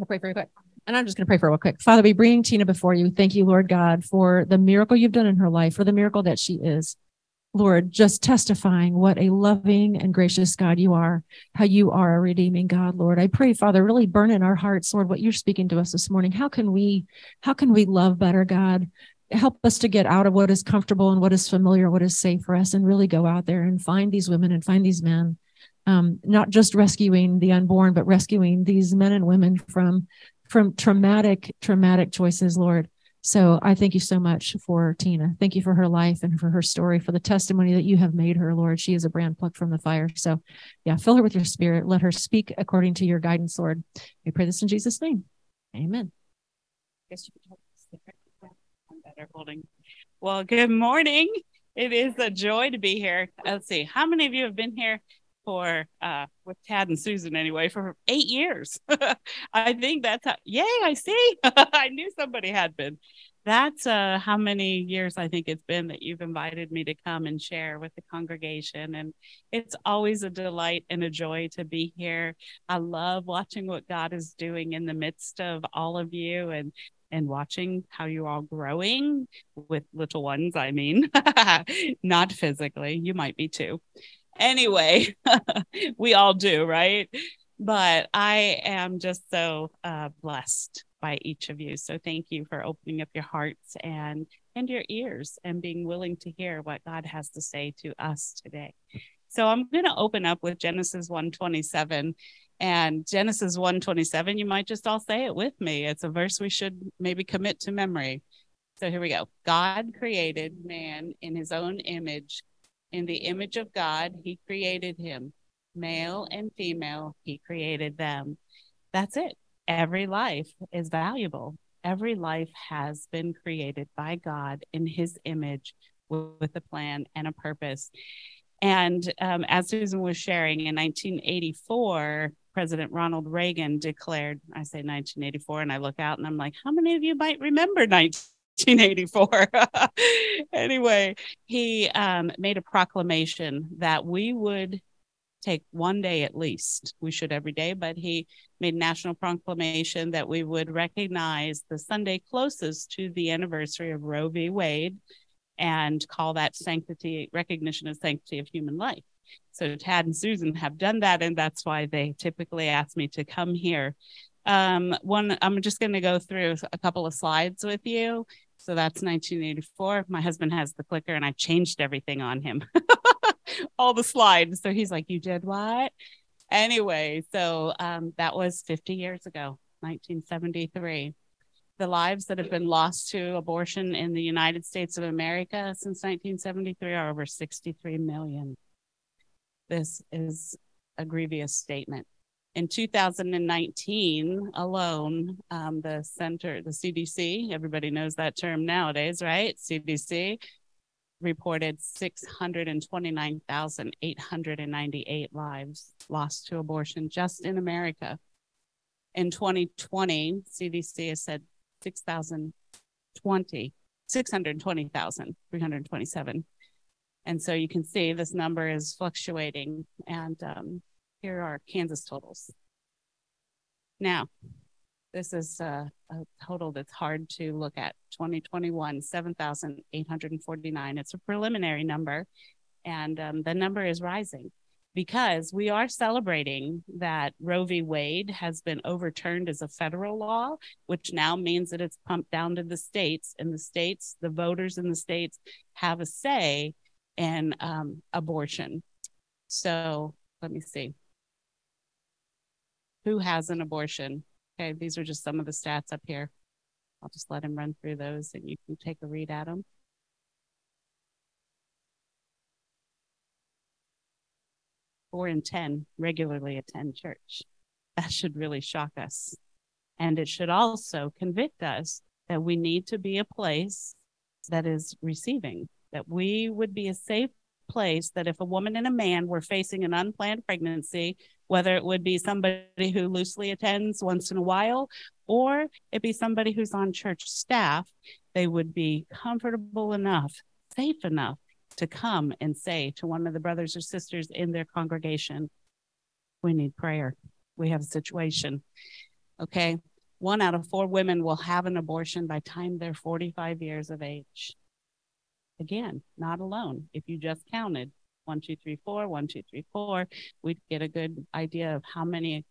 I'll pray very quick. And I'm just going to pray for real quick. Father, we bring Tina before you. Thank you, Lord God, for the miracle you've done in her life, for the miracle that she is. Lord, just testifying what a loving and gracious God you are, how you are a redeeming God, Lord. I pray, Father, really burn in our hearts, Lord, what you're speaking to us this morning. How can we, how can we love better, God? Help us to get out of what is comfortable and what is familiar, what is safe for us, and really go out there and find these women and find these men. Um, not just rescuing the unborn, but rescuing these men and women from from traumatic, traumatic choices, Lord. So I thank you so much for Tina. Thank you for her life and for her story, for the testimony that you have made her, Lord. She is a brand plucked from the fire. So, yeah, fill her with your spirit. Let her speak according to your guidance, Lord. We pray this in Jesus' name. Amen. I guess you could talk better holding. Well, good morning. It is a joy to be here. Let's see, how many of you have been here for uh with Tad and Susan anyway for eight years. I think that's how, yay, I see. I knew somebody had been. That's uh how many years I think it's been that you've invited me to come and share with the congregation. And it's always a delight and a joy to be here. I love watching what God is doing in the midst of all of you and and watching how you're all growing with little ones, I mean, not physically, you might be too anyway, we all do, right? But I am just so uh, blessed by each of you. So thank you for opening up your hearts and and your ears and being willing to hear what God has to say to us today. So I'm going to open up with Genesis 127 and Genesis 127 you might just all say it with me. It's a verse we should maybe commit to memory. So here we go. God created man in his own image in the image of God, he created him. Male and female, he created them. That's it. Every life is valuable. Every life has been created by God in his image with a plan and a purpose. And um, as Susan was sharing, in 1984, President Ronald Reagan declared, I say 1984, and I look out and I'm like, how many of you might remember 19? 1984. anyway, he um, made a proclamation that we would take one day at least. We should every day, but he made national proclamation that we would recognize the Sunday closest to the anniversary of Roe v. Wade and call that sanctity recognition of sanctity of human life. So Tad and Susan have done that, and that's why they typically ask me to come here. Um, one, I'm just going to go through a couple of slides with you so that's 1984. My husband has the clicker and I changed everything on him, all the slides. So he's like, You did what? Anyway, so um, that was 50 years ago, 1973. The lives that have been lost to abortion in the United States of America since 1973 are over 63 million. This is a grievous statement in 2019 alone, um, the center, the CDC, everybody knows that term nowadays, right? CDC reported 629,898 lives lost to abortion just in America. In 2020, CDC has said 6,020, 620,327. And so you can see this number is fluctuating. And um, here are Kansas totals. Now, this is a, a total that's hard to look at. 2021, 7,849. It's a preliminary number, and um, the number is rising because we are celebrating that Roe v. Wade has been overturned as a federal law, which now means that it's pumped down to the states, and the states, the voters in the states, have a say in um, abortion. So let me see who has an abortion. Okay, these are just some of the stats up here. I'll just let him run through those and you can take a read at them. Four in 10 regularly attend church. That should really shock us. And it should also convict us that we need to be a place that is receiving, that we would be a safe place that if a woman and a man were facing an unplanned pregnancy, whether it would be somebody who loosely attends once in a while or it be somebody who's on church staff, they would be comfortable enough, safe enough to come and say to one of the brothers or sisters in their congregation, We need prayer. We have a situation. Okay. One out of four women will have an abortion by time they're 45 years of age. Again, not alone. If you just counted one, two, three, four, one, two, three, four, we'd get a good idea of how many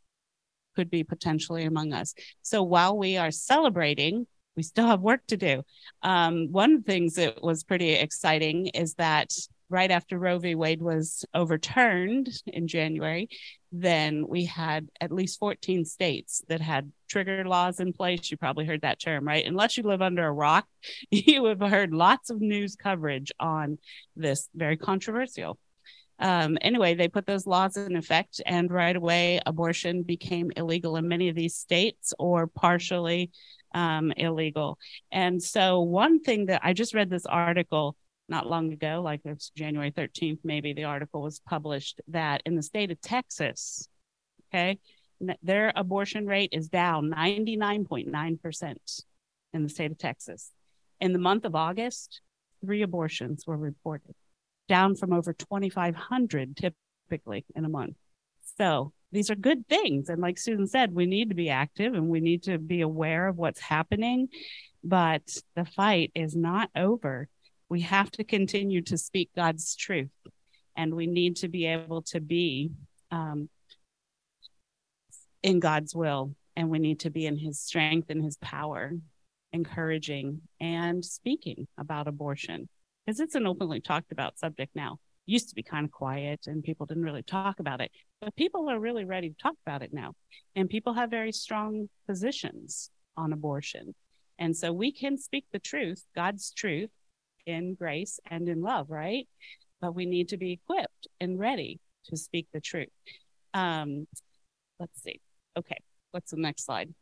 could be potentially among us. So while we are celebrating, we still have work to do. Um, one of the things that was pretty exciting is that right after Roe v. Wade was overturned in January, then we had at least 14 states that had trigger laws in place. You probably heard that term, right? Unless you live under a rock, you have heard lots of news coverage on this very controversial. Um, anyway, they put those laws in effect, and right away, abortion became illegal in many of these states or partially um, illegal. And so, one thing that I just read this article not long ago, like it's January 13th, maybe the article was published that in the state of Texas, okay, their abortion rate is down 99.9% in the state of Texas. In the month of August, three abortions were reported, down from over 2,500 typically in a month. So these are good things. And like Susan said, we need to be active and we need to be aware of what's happening. But the fight is not over we have to continue to speak God's truth, and we need to be able to be um, in God's will, and we need to be in His strength and His power, encouraging and speaking about abortion because it's an openly talked about subject now. Used to be kind of quiet and people didn't really talk about it, but people are really ready to talk about it now. And people have very strong positions on abortion. And so we can speak the truth, God's truth, in grace and in love, right? But we need to be equipped and ready to speak the truth. Um, let's see. Okay, what's the next slide?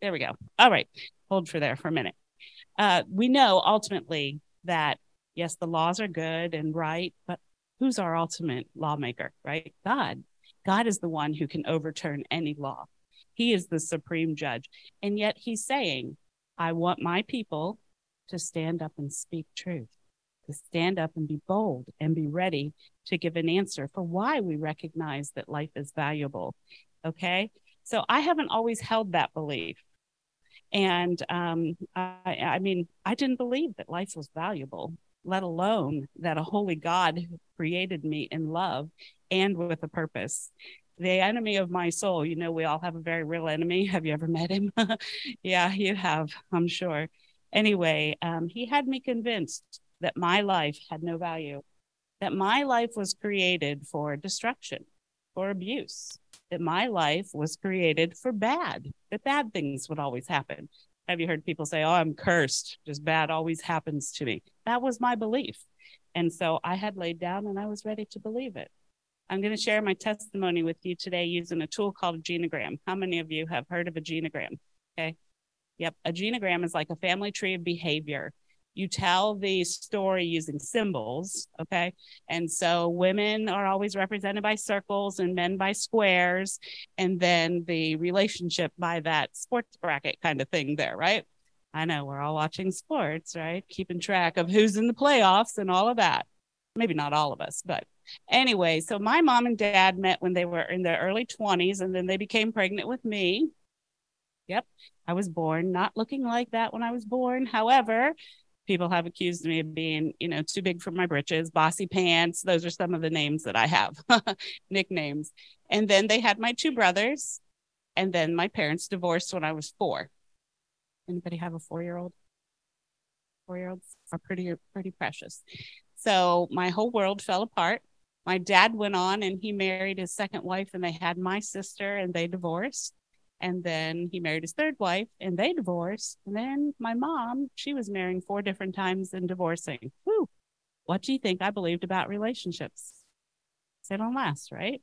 There we go. All right, hold for there for a minute. Uh, we know ultimately that yes, the laws are good and right, but who's our ultimate lawmaker, right? God. God is the one who can overturn any law. He is the supreme judge. And yet he's saying, I want my people to stand up and speak truth, to stand up and be bold and be ready to give an answer for why we recognize that life is valuable. Okay. So I haven't always held that belief. And um, I, I mean, I didn't believe that life was valuable, let alone that a holy God created me in love and with a purpose the enemy of my soul. You know, we all have a very real enemy. Have you ever met him? yeah, you have, I'm sure. Anyway, um, he had me convinced that my life had no value, that my life was created for destruction, for abuse, that my life was created for bad, that bad things would always happen. Have you heard people say, Oh, I'm cursed, just bad always happens to me? That was my belief. And so I had laid down and I was ready to believe it. I'm going to share my testimony with you today using a tool called a genogram. How many of you have heard of a genogram? Okay. Yep. A genogram is like a family tree of behavior. You tell the story using symbols. Okay. And so women are always represented by circles and men by squares. And then the relationship by that sports bracket kind of thing there, right? I know we're all watching sports, right? Keeping track of who's in the playoffs and all of that. Maybe not all of us, but anyway, so my mom and dad met when they were in their early 20s and then they became pregnant with me. Yep. I was born not looking like that when I was born. However, people have accused me of being, you know, too big for my britches, bossy pants. Those are some of the names that I have, nicknames. And then they had my two brothers. And then my parents divorced when I was four. Anybody have a four year old? Four year olds are pretty, pretty precious. So my whole world fell apart. My dad went on and he married his second wife, and they had my sister, and they divorced. And then he married his third wife and they divorced. And then my mom, she was marrying four different times and divorcing. Whew. What do you think I believed about relationships? They don't last, right?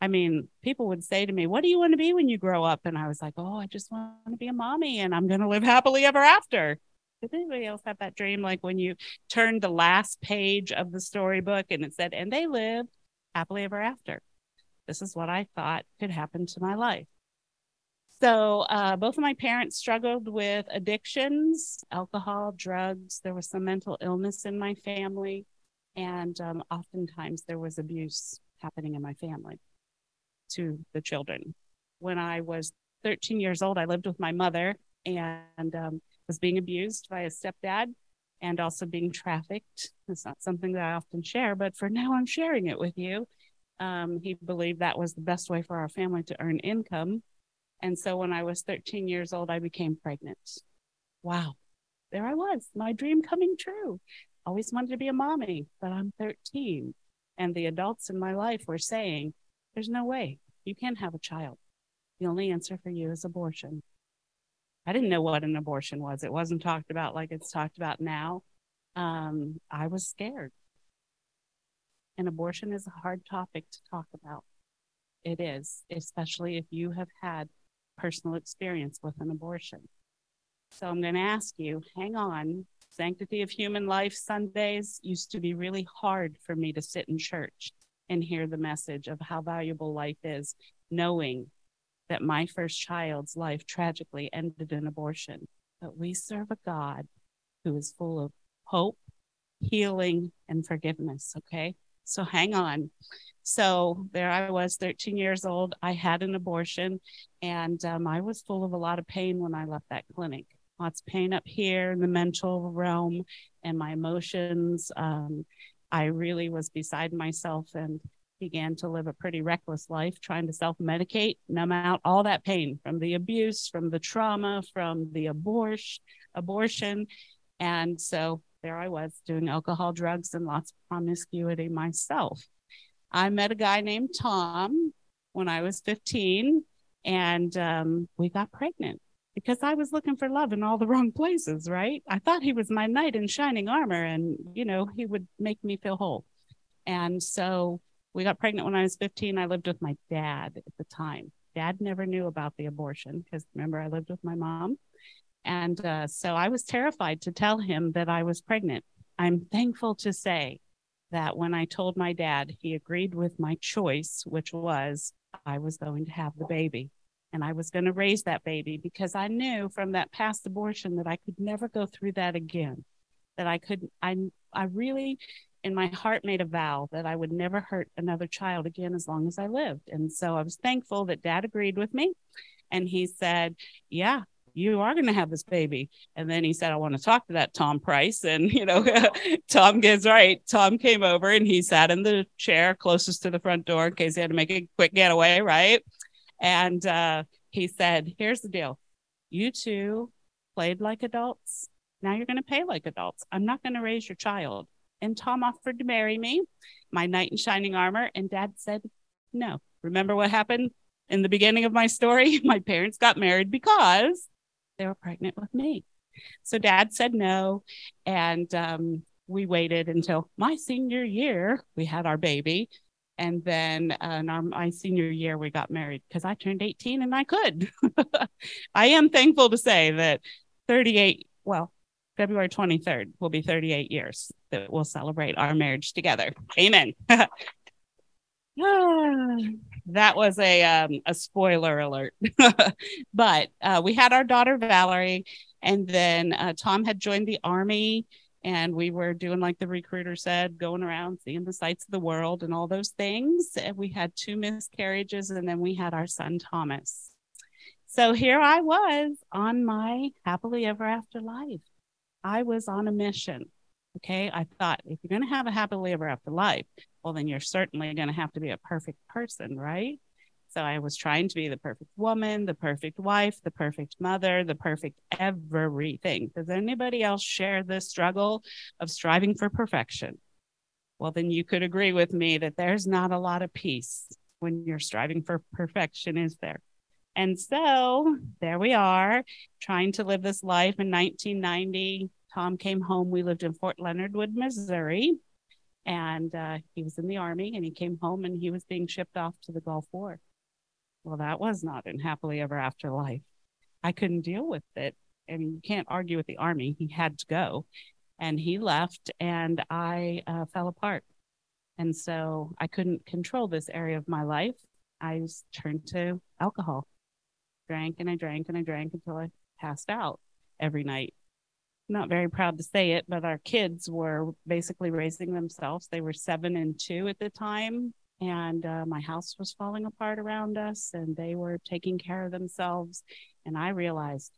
I mean, people would say to me, What do you want to be when you grow up? And I was like, Oh, I just want to be a mommy and I'm going to live happily ever after. Did anybody else have that dream? Like when you turned the last page of the storybook and it said, And they lived happily ever after. This is what I thought could happen to my life. So uh, both of my parents struggled with addictions, alcohol, drugs. There was some mental illness in my family, and um, oftentimes there was abuse happening in my family to the children. When I was 13 years old, I lived with my mother and um, was being abused by a stepdad and also being trafficked. It's not something that I often share, but for now, I'm sharing it with you. Um, he believed that was the best way for our family to earn income. And so when I was 13 years old, I became pregnant. Wow. There I was, my dream coming true. Always wanted to be a mommy, but I'm 13. And the adults in my life were saying, There's no way you can't have a child. The only answer for you is abortion. I didn't know what an abortion was. It wasn't talked about like it's talked about now. Um, I was scared. And abortion is a hard topic to talk about. It is, especially if you have had personal experience with an abortion. So I'm going to ask you hang on. Sanctity of Human Life Sundays used to be really hard for me to sit in church and hear the message of how valuable life is, knowing that my first child's life tragically ended in abortion. But we serve a God who is full of hope, healing, and forgiveness. Okay. So hang on. So there I was, 13 years old. I had an abortion, and um, I was full of a lot of pain when I left that clinic. Lots of pain up here in the mental realm and my emotions. Um, I really was beside myself and began to live a pretty reckless life, trying to self medicate, numb out all that pain from the abuse, from the trauma, from the abortion, abortion. And so there I was doing alcohol, drugs, and lots of promiscuity myself. I met a guy named Tom when I was 15, and um, we got pregnant because I was looking for love in all the wrong places, right? I thought he was my knight in shining armor and, you know, he would make me feel whole. And so we got pregnant when I was 15. I lived with my dad at the time. Dad never knew about the abortion because remember, I lived with my mom. And uh, so I was terrified to tell him that I was pregnant. I'm thankful to say that when I told my dad, he agreed with my choice, which was I was going to have the baby and I was going to raise that baby because I knew from that past abortion that I could never go through that again. That I could, I, I really in my heart made a vow that I would never hurt another child again as long as I lived. And so I was thankful that dad agreed with me. And he said, Yeah, you are going to have this baby. And then he said, I want to talk to that Tom Price. And, you know, Tom gets right. Tom came over and he sat in the chair closest to the front door in case he had to make a quick getaway. Right. And uh, he said, Here's the deal you two played like adults. Now you're going to pay like adults. I'm not going to raise your child and Tom offered to marry me, my knight in shining armor, and dad said no. Remember what happened in the beginning of my story? My parents got married because they were pregnant with me. So dad said no. And um, we waited until my senior year, we had our baby. And then uh, in our, my senior year, we got married because I turned 18 and I could. I am thankful to say that 38, well, February 23rd will be 38 years that we'll celebrate our marriage together. Amen. that was a um, a spoiler alert. but uh, we had our daughter Valerie, and then uh, Tom had joined the army, and we were doing like the recruiter said, going around seeing the sights of the world and all those things. And we had two miscarriages, and then we had our son Thomas. So here I was on my happily ever after life. I was on a mission. Okay. I thought if you're going to have a happily ever after life, well, then you're certainly going to have to be a perfect person, right? So I was trying to be the perfect woman, the perfect wife, the perfect mother, the perfect everything. Does anybody else share this struggle of striving for perfection? Well, then you could agree with me that there's not a lot of peace when you're striving for perfection, is there? And so there we are trying to live this life in 1990. Tom came home. We lived in Fort Leonard Wood, Missouri. And uh, he was in the army and he came home and he was being shipped off to the Gulf War. Well, that was not in happily ever after life. I couldn't deal with it. Mean, you can't argue with the army. He had to go. And he left and I uh, fell apart. And so I couldn't control this area of my life. I turned to alcohol drank and I drank and I drank until I passed out every night. Not very proud to say it, but our kids were basically raising themselves. They were seven and two at the time. and uh, my house was falling apart around us, and they were taking care of themselves. And I realized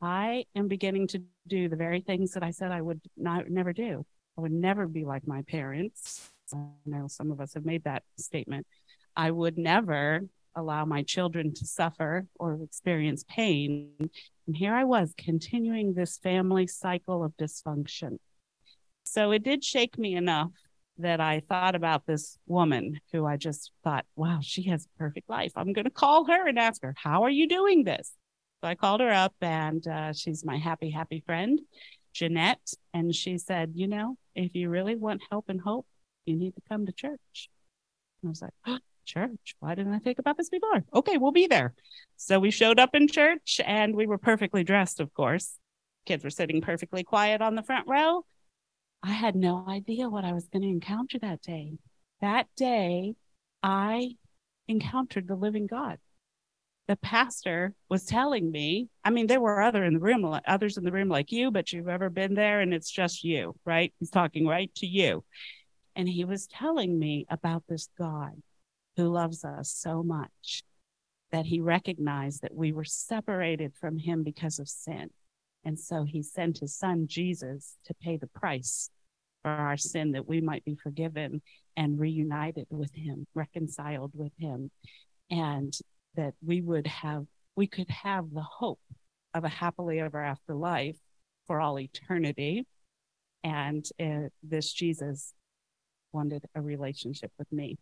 I am beginning to do the very things that I said I would not never do. I would never be like my parents. I know some of us have made that statement. I would never allow my children to suffer or experience pain. And here I was continuing this family cycle of dysfunction. So it did shake me enough that I thought about this woman who I just thought, wow, she has a perfect life. I'm going to call her and ask her, how are you doing this? So I called her up, and uh, she's my happy, happy friend, Jeanette. And she said, You know, if you really want help and hope, you need to come to church. And I was like, oh, Church? Why didn't I think about this before? Okay, we'll be there. So we showed up in church and we were perfectly dressed, of course. Kids were sitting perfectly quiet on the front row. I had no idea what I was going to encounter that day. That day, I encountered the living God the pastor was telling me i mean there were other in the room others in the room like you but you've ever been there and it's just you right he's talking right to you and he was telling me about this god who loves us so much that he recognized that we were separated from him because of sin. And so he sent his son jesus to pay the price for our sin that we might be forgiven and reunited with him reconciled with him and that we would have we could have the hope of a happily ever after life for all eternity. And uh, this jesus wanted a relationship with me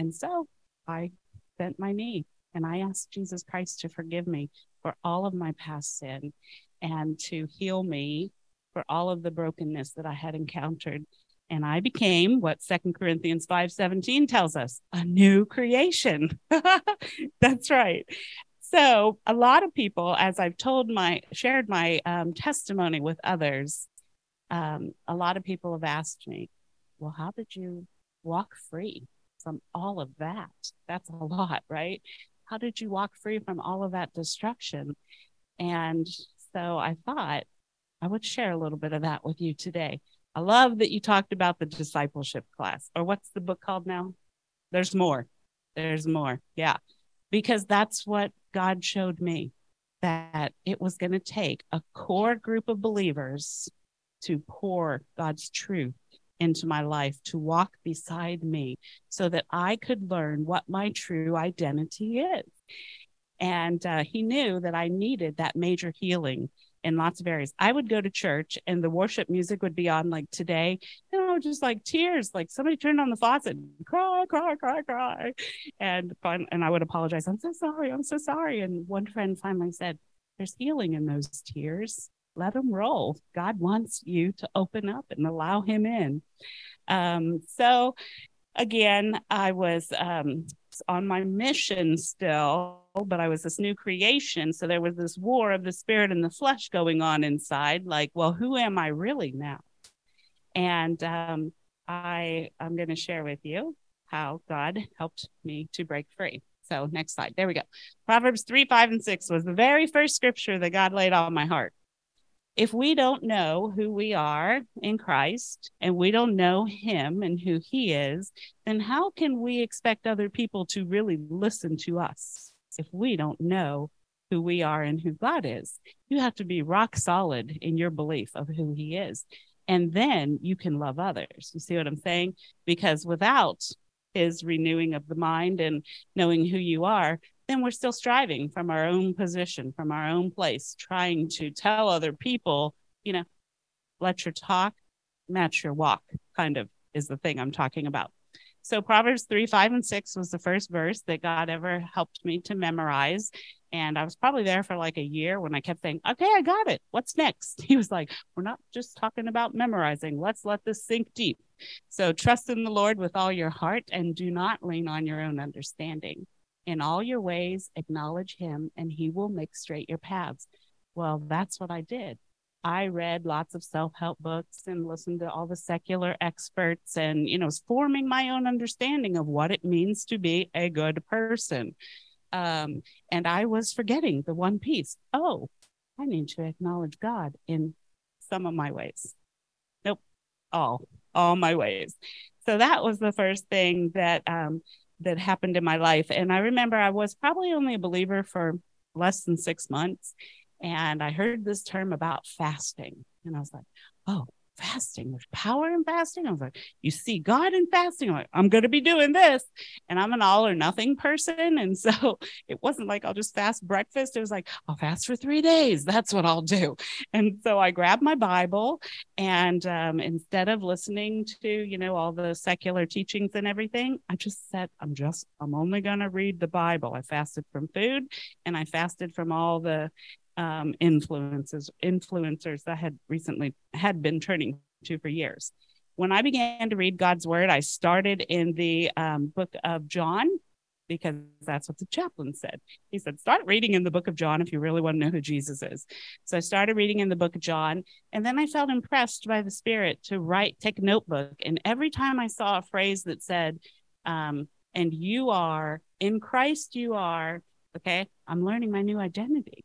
and so i bent my knee and i asked jesus christ to forgive me for all of my past sin and to heal me for all of the brokenness that i had encountered and I became what Second Corinthians 5:17 tells us, a new creation. That's right. So, a lot of people as I've told my shared my um, testimony with others, um, a lot of people have asked me, "Well, how did you walk free from all of that? That's a lot, right? How did you walk free from all of that destruction?" And so I thought I would share a little bit of that with you today. I love that you talked about the discipleship class, or what's the book called now? There's more. There's more. Yeah. Because that's what God showed me that it was going to take a core group of believers to pour God's truth into my life, to walk beside me so that I could learn what my true identity is. And uh, he knew that I needed that major healing in lots of areas. I would go to church and the worship music would be on like today, you know, just like tears, like somebody turned on the faucet, cry, cry, cry, cry. And and I would apologize. I'm so sorry. I'm so sorry. And one friend finally said, There's healing in those tears. Let them roll. God wants you to open up and allow him in. Um, so again, I was um, on my mission still, but I was this new creation. So there was this war of the spirit and the flesh going on inside. Like, well, who am I really now? And um, I I'm going to share with you how God helped me to break free. So next slide. There we go. Proverbs 3, 5, and 6 was the very first scripture that God laid on my heart if we don't know who we are in Christ and we don't know him and who he is, then how can we expect other people to really listen to us if we don't know who we are and who God is? You have to be rock solid in your belief of who he is. And then you can love others. You see what I'm saying? Because without his renewing of the mind and knowing who you are, then we're still striving from our own position, from our own place, trying to tell other people, you know, let your talk match your walk, kind of is the thing I'm talking about. So Proverbs 3, 5, and 6 was the first verse that God ever helped me to memorize. And I was probably there for like a year when I kept saying, okay, I got it. What's next? He was like, we're not just talking about memorizing. Let's let this sink deep. So trust in the Lord with all your heart and do not lean on your own understanding. In all your ways, acknowledge him, and he will make straight your paths. Well, that's what I did. I read lots of self help books and listened to all the secular experts and, you know, forming my own understanding of what it means to be a good person. Um, and I was forgetting the one piece. Oh, I need to acknowledge God in some of my ways. Nope. all, all my ways. So that was the first thing that um, that happened in my life. And I remember I was probably only a believer for less than six months. And I heard this term about fasting. And I was like, oh, fasting. There's power in fasting. I was like, you see God in fasting. I'm like, I'm going to be doing this. And I'm an all or nothing person. And so it wasn't like I'll just fast breakfast. It was like, I'll fast for three days. That's what I'll do. And so I grabbed my Bible and um, instead of listening to, you know, all the secular teachings and everything, I just said, I'm just, I'm only going to read the Bible. I fasted from food and I fasted from all the um, influences influencers that had recently had been turning to for years. When I began to read God's word, I started in the um, book of John because that's what the chaplain said. He said, start reading in the book of John if you really want to know who Jesus is. So I started reading in the book of John, and then I felt impressed by the Spirit to write, take a notebook. And every time I saw a phrase that said, um, and you are in Christ, you are, okay, I'm learning my new identity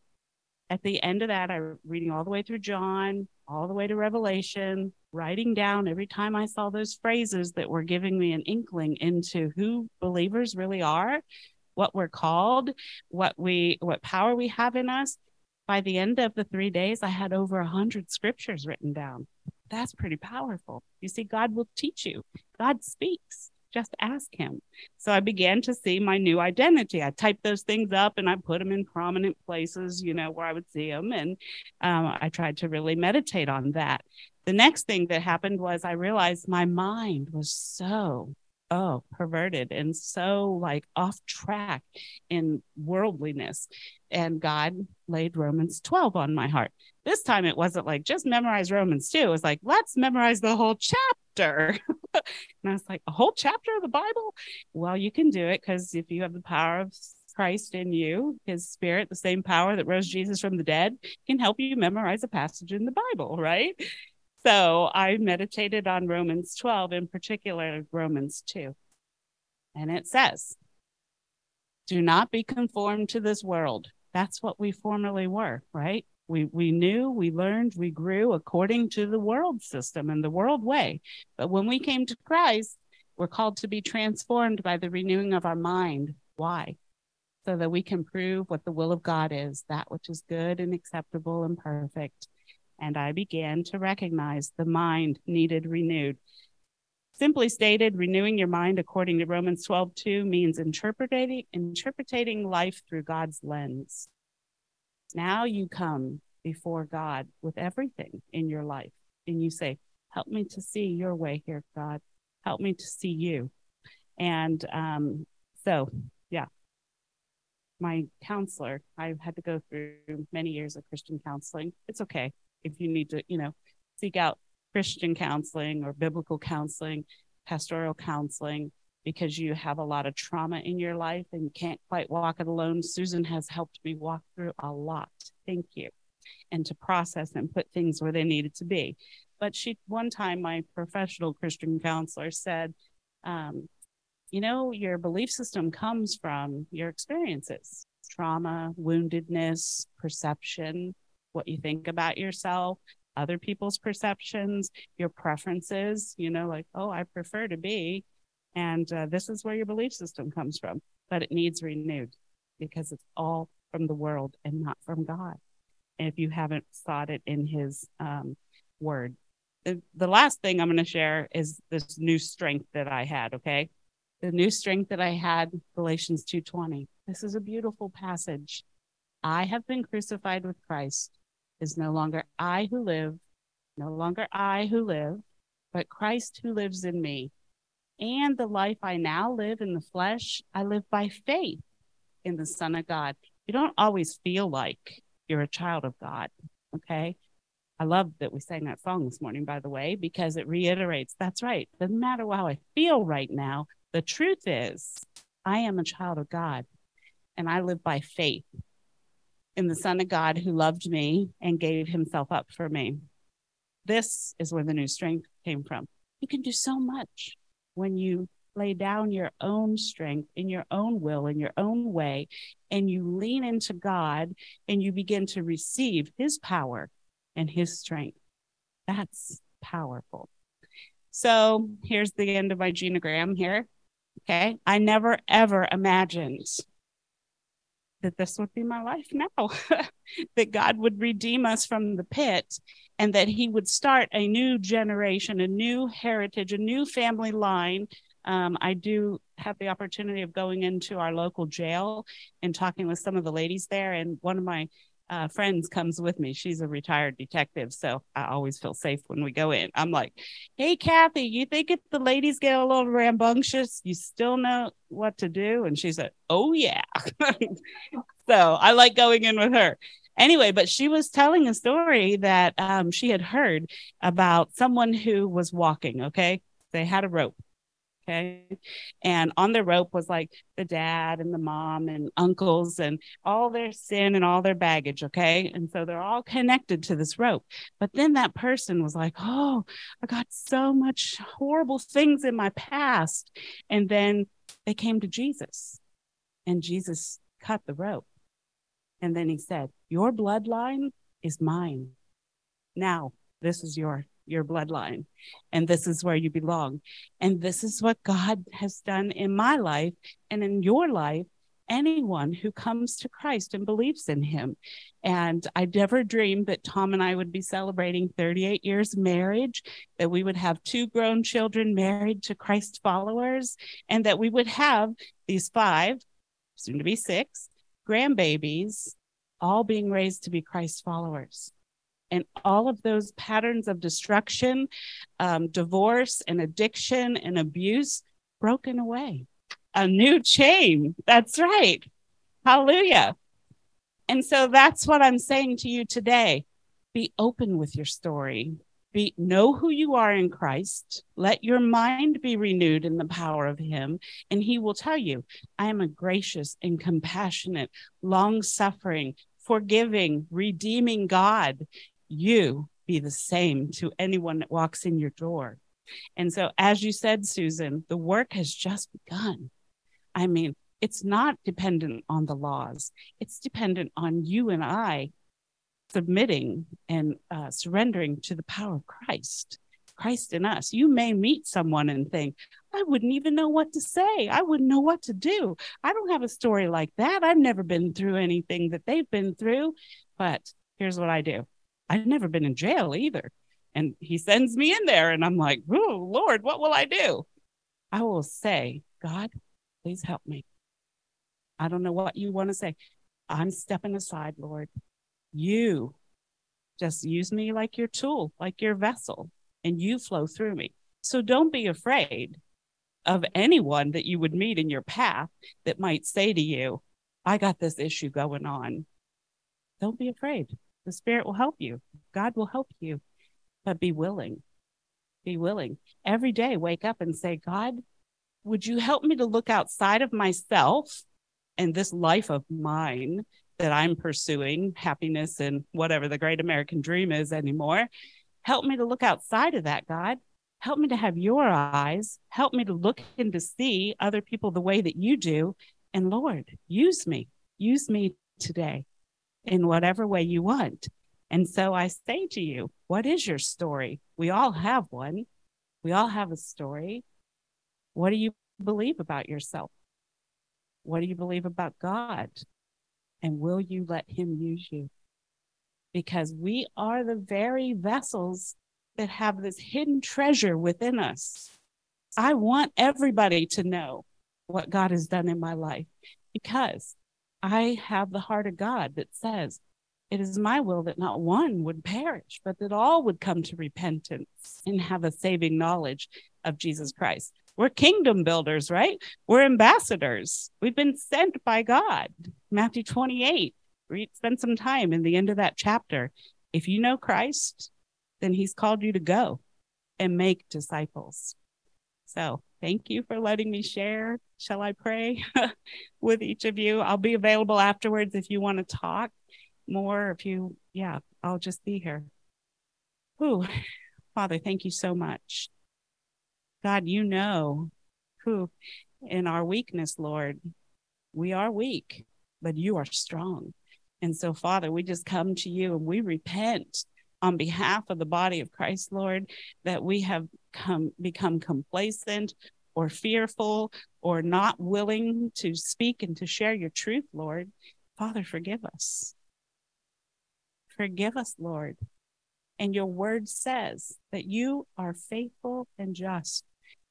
at the end of that, I'm reading all the way through John, all the way to Revelation, writing down every time I saw those phrases that were giving me an inkling into who believers really are, what we're called, what we what power we have in us. By the end of the three days, I had over a hundred scriptures written down. That's pretty powerful. You see, God will teach you. God speaks just ask him. So I began to see my new identity. I typed those things up and I put them in prominent places, you know, where I would see them. And um, I tried to really meditate on that. The next thing that happened was I realized my mind was so oh perverted and so like off track in worldliness and god laid romans 12 on my heart this time it wasn't like just memorize romans 2 it was like let's memorize the whole chapter and i was like a whole chapter of the bible well you can do it because if you have the power of Christ in you, his spirit, the same power that rose Jesus from the dead, can help you memorize a passage in the Bible, right? So I meditated on Romans 12, in particular, Romans 2. And it says, Do not be conformed to this world. That's what we formerly were, right? We, we knew, we learned, we grew according to the world system and the world way. But when we came to Christ, we're called to be transformed by the renewing of our mind. Why? So that we can prove what the will of God is, that which is good and acceptable and perfect and I began to recognize the mind needed renewed. Simply stated, renewing your mind according to Romans 12 2 means interpreting, interpreting life through God's lens. Now you come before God with everything in your life and you say, Help me to see your way here, God. Help me to see you. And um, so, yeah, my counselor, I've had to go through many years of Christian counseling. It's okay if you need to, you know, seek out Christian counseling or biblical counseling, pastoral counseling, because you have a lot of trauma in your life and you can't quite walk it alone. Susan has helped me walk through a lot. Thank you. And to process and put things where they needed to be. But she, one time, my professional Christian counselor said, um, you know, your belief system comes from your experiences trauma, woundedness, perception, what you think about yourself, other people's perceptions, your preferences, you know, like, oh, I prefer to be. And uh, this is where your belief system comes from, but it needs renewed because it's all from the world and not from God. And if you haven't sought it in His um, word, the, the last thing I'm going to share is this new strength that I had. Okay, the new strength that I had, Galatians 2:20. This is a beautiful passage. I have been crucified with Christ is no longer I who live, no longer I who live, but Christ who lives in me. And the life I now live in the flesh, I live by faith in the Son of God. You don't always feel like you're a child of God. Okay. I love that we sang that song this morning, by the way, because it reiterates that's right. Doesn't matter how I feel right now. The truth is, I am a child of God and I live by faith in the Son of God who loved me and gave himself up for me. This is where the new strength came from. You can do so much when you lay down your own strength in your own will, in your own way, and you lean into God and you begin to receive his power and his strength. That's powerful. So here's the end of my genogram here. Okay. I never ever imagined that this would be my life now, that God would redeem us from the pit and that he would start a new generation, a new heritage, a new family line. Um, I do have the opportunity of going into our local jail and talking with some of the ladies there. And one of my uh, friends comes with me. She's a retired detective, so I always feel safe when we go in. I'm like, "Hey, Kathy, you think if the ladies get a little rambunctious, you still know what to do?" And she said, "Oh yeah." so I like going in with her. Anyway, but she was telling a story that um, she had heard about someone who was walking. Okay, they had a rope Okay. And on the rope was like the dad and the mom and uncles and all their sin and all their baggage. Okay. And so they're all connected to this rope. But then that person was like, Oh, I got so much horrible things in my past. And then they came to Jesus and Jesus cut the rope. And then he said, Your bloodline is mine. Now, this is your your bloodline. And this is where you belong. And this is what god has done in my life and in your life. Anyone who comes to christ and believes in him. And i never dreamed that tom and i would be celebrating 38 years marriage that we would have two grown children married to christ followers and that we would have these five soon to be six grandbabies all being raised to be christ followers and all of those patterns of destruction, um, divorce, and addiction and abuse broken away. A new chain. That's right. Hallelujah. And so that's what I'm saying to you today. Be open with your story. Be, know who you are in Christ. Let your mind be renewed in the power of Him, and He will tell you, I am a gracious and compassionate, long suffering, forgiving, redeeming God you be the same to anyone that walks in your door. And so, as you said, Susan, the work has just begun. I mean, it's not dependent on the laws, it's dependent on you and I submitting and uh, surrendering to the power of Christ. Christ in us. You may meet someone and think, I wouldn't even know what to say. I wouldn't know what to do. I don't have a story like that. I've never been through anything that they've been through. But here's what I do I've never been in jail either. And he sends me in there, and I'm like, oh, Lord, what will I do? I will say, God, please help me. I don't know what you want to say. I'm stepping aside, Lord. You just use me like your tool, like your vessel, and you flow through me. So don't be afraid of anyone that you would meet in your path that might say to you, I got this issue going on. Don't be afraid. The Spirit will help you. God will help you, but be willing. Be willing. Every day, wake up and say, God, would you help me to look outside of myself and this life of mine that I'm pursuing, happiness and whatever the great American dream is anymore? Help me to look outside of that, God. Help me to have your eyes. Help me to look and to see other people the way that you do. And Lord, use me. Use me today in whatever way you want. And so I say to you, what is your story? We all have one. We all have a story. What do you believe about yourself? What do you believe about God? And will you let Him use you? Because we are the very vessels that have this hidden treasure within us. I want everybody to know what God has done in my life because I have the heart of God that says, It is my will that not one would perish, but that all would come to repentance and have a saving knowledge of Jesus Christ. We're kingdom builders, right? We're ambassadors. We've been sent by God. Matthew 28. Read, spend some time in the end of that chapter. If you know Christ, then he's called you to go and make disciples. So thank you for letting me share. Shall I pray with each of you? I'll be available afterwards if you want to talk more. If you, yeah, I'll just be here. Who, Father, thank you so much. God, you know who in our weakness, Lord, we are weak, but you are strong. And so, Father, we just come to you and we repent on behalf of the body of Christ, Lord, that we have come become complacent or fearful or not willing to speak and to share your truth, Lord. Father, forgive us. Forgive us, Lord. And your word says that you are faithful and just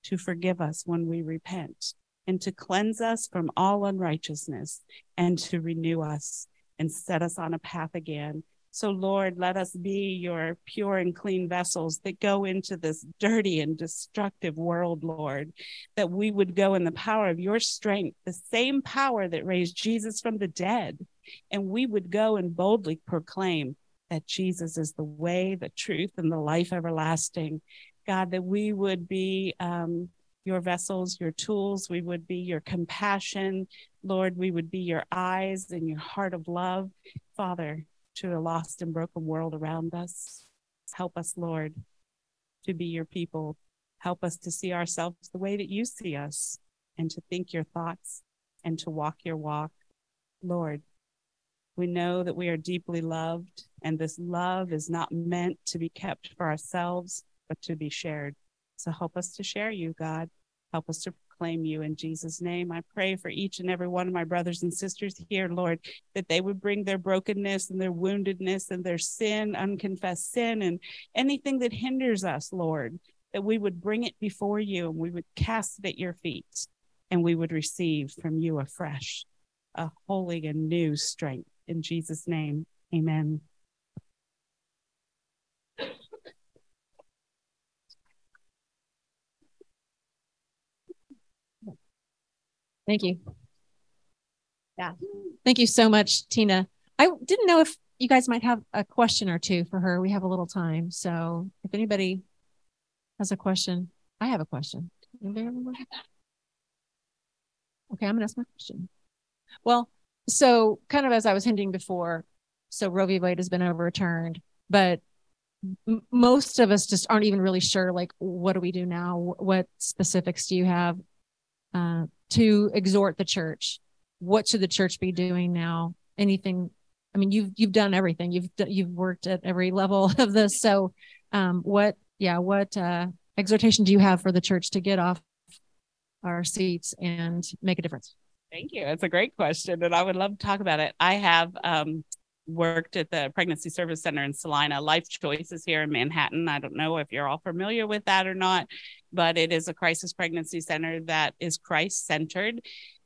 to forgive us when we repent and to cleanse us from all unrighteousness and to renew us and set us on a path again. So, Lord, let us be your pure and clean vessels that go into this dirty and destructive world, Lord, that we would go in the power of your strength, the same power that raised Jesus from the dead. And we would go and boldly proclaim that Jesus is the way, the truth, and the life everlasting. God, that we would be um, your vessels, your tools. We would be your compassion. Lord, we would be your eyes and your heart of love. Father, to the lost and broken world around us, help us, Lord, to be your people. Help us to see ourselves the way that you see us and to think your thoughts and to walk your walk. Lord, we know that we are deeply loved, and this love is not meant to be kept for ourselves, but to be shared. So help us to share you, God. Help us to proclaim you in Jesus' name. I pray for each and every one of my brothers and sisters here, Lord, that they would bring their brokenness and their woundedness and their sin, unconfessed sin, and anything that hinders us, Lord, that we would bring it before you and we would cast it at your feet and we would receive from you afresh a holy and new strength. In Jesus' name, amen. Thank you. Yeah. Thank you so much, Tina. I didn't know if you guys might have a question or two for her. We have a little time. So if anybody has a question, I have a question. Okay, I'm going to ask my question. Well, so kind of as I was hinting before, so Roe v. Wade has been overturned, but m- most of us just aren't even really sure, like, what do we do now? What specifics do you have? Uh, to exhort the church. What should the church be doing now? Anything? I mean, you've you've done everything. You've you've worked at every level of this. So, um, what? Yeah, what uh, exhortation do you have for the church to get off our seats and make a difference? Thank you. It's a great question, and I would love to talk about it. I have um, worked at the Pregnancy Service Center in Salina. Life Choices here in Manhattan. I don't know if you're all familiar with that or not, but it is a crisis pregnancy center that is Christ centered.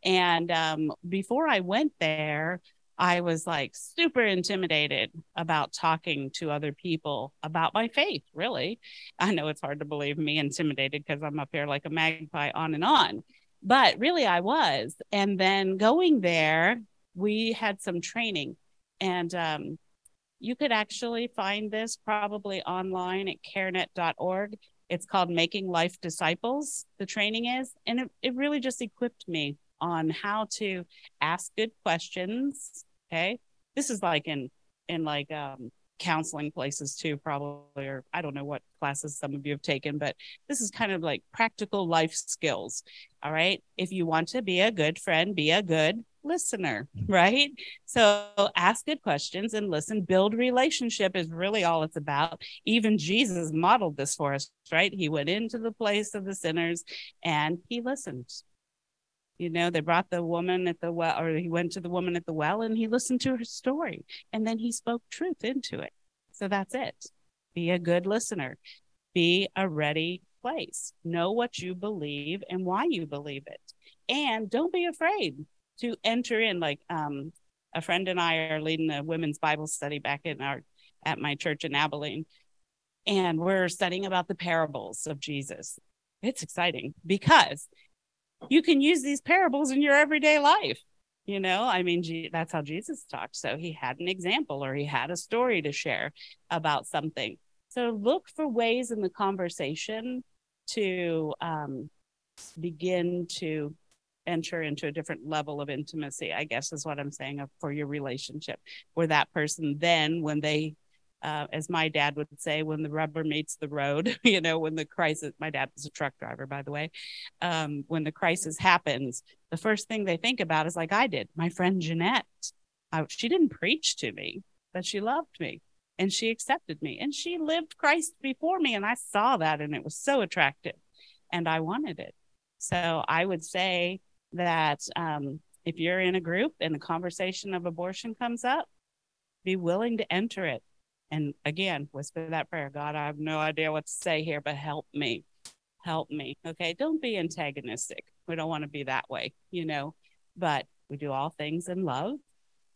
And um, before I went there, I was like super intimidated about talking to other people about my faith, really. I know it's hard to believe me intimidated because I'm up here like a magpie on and on, but really I was. And then going there, we had some training and um, you could actually find this probably online at carenet.org. It's called Making Life Disciples, the training is. And it, it really just equipped me on how to ask good questions. Okay. This is like in, in like, um, counseling places too, probably, or I don't know what classes some of you have taken, but this is kind of like practical life skills. All right. If you want to be a good friend, be a good listener, right? So ask good questions and listen. Build relationship is really all it's about. Even Jesus modeled this for us, right? He went into the place of the sinners and he listened. You know, they brought the woman at the well, or he went to the woman at the well and he listened to her story and then he spoke truth into it. So that's it. Be a good listener, be a ready place, know what you believe and why you believe it. And don't be afraid to enter in like um a friend and I are leading a women's Bible study back in our at my church in Abilene. And we're studying about the parables of Jesus. It's exciting because you can use these parables in your everyday life. You know, I mean, that's how Jesus talked. So he had an example or he had a story to share about something. So look for ways in the conversation to um, begin to enter into a different level of intimacy, I guess is what I'm saying for your relationship, where that person then, when they, uh, as my dad would say, when the rubber meets the road, you know, when the crisis, my dad was a truck driver, by the way, um, when the crisis happens, the first thing they think about is like I did, my friend Jeanette. I, she didn't preach to me, but she loved me. and she accepted me and she lived Christ before me. And I saw that and it was so attractive and I wanted it. So I would say that um, if you're in a group and the conversation of abortion comes up, be willing to enter it. And again, whisper that prayer God, I have no idea what to say here, but help me. Help me. Okay. Don't be antagonistic. We don't want to be that way, you know, but we do all things in love.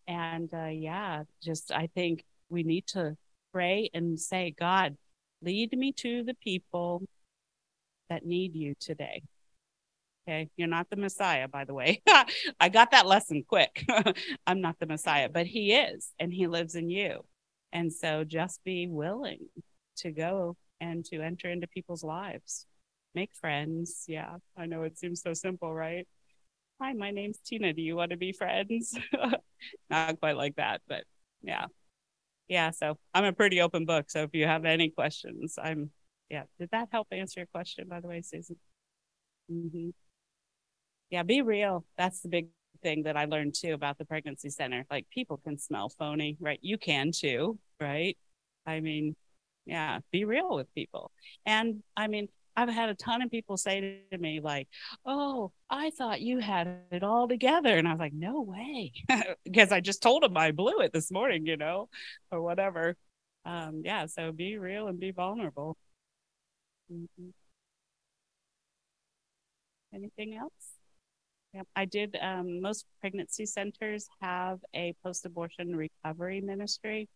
And uh, yeah, just I think we need to pray and say, God, lead me to the people that need you today. Okay. You're not the Messiah, by the way. I got that lesson quick. I'm not the Messiah, but He is, and He lives in you. And so just be willing to go and to enter into people's lives, make friends. Yeah. I know it seems so simple, right? Hi, my name's Tina. Do you want to be friends? not quite like that, but yeah. Yeah. So I'm a pretty open book. So if you have any questions, I'm, yeah. Did that help answer your question, by the way, Susan? Mm-hmm yeah, be real. That's the big thing that I learned too about the pregnancy center. Like people can smell phony, right? You can too, right? I mean, yeah, be real with people. And I mean, I've had a ton of people say to me, like, oh, I thought you had it all together. And I was like, no way. because I just told them I blew it this morning, you know, or whatever. Um, yeah, so be real and be vulnerable. Mm-hmm. Anything else? I did. Um, most pregnancy centers have a post abortion recovery ministry.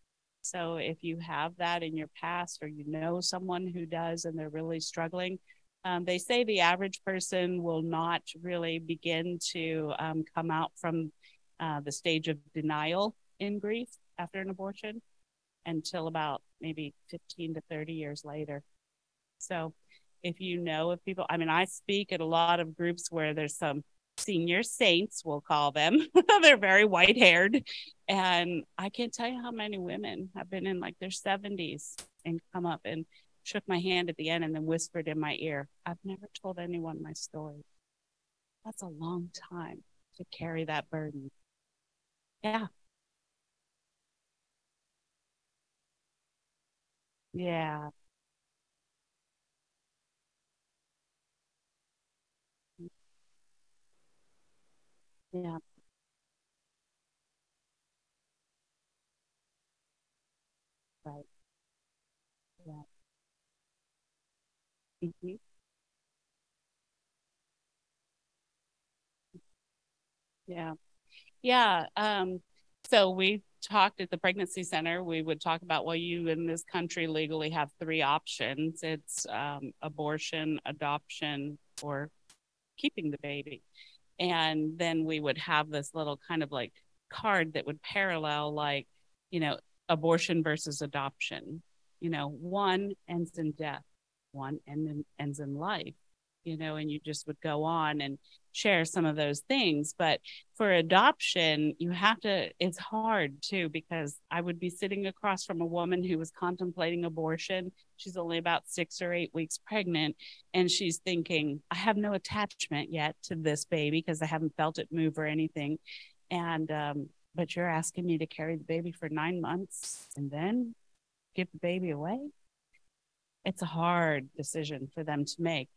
So if you have that in your past or you know someone who does and they're really struggling, um, they say the average person will not really begin to um, come out from uh, the stage of denial in grief after an abortion until about maybe 15 to 30 years later. So if you know of people, I mean, I speak at a lot of groups where there's some senior saints, we'll call them. They're very white haired. And I can't tell you how many women have been in like their 70s and come up and shook my hand at the end and then whispered in my ear, I've never told anyone my story. That's a long time to carry that burden. Yeah. Yeah. Yeah. Right. Yeah. hmm Yeah. Yeah. Um, so we talked at the pregnancy center, we would talk about, well, you in this country legally have three options. It's um, abortion, adoption, or keeping the baby and then we would have this little kind of like card that would parallel like you know abortion versus adoption. You know one ends in death one end ends in life you know, and you just would go on and share some of those things. But for adoption, you have to, it's hard too, because I would be sitting across from a woman who was contemplating abortion. She's only about six or eight weeks pregnant. And she's thinking, I have no attachment yet to this baby because I haven't felt it move or anything. And, um, but you're asking me to carry the baby for nine months and then give the baby away? It's a hard decision for them to make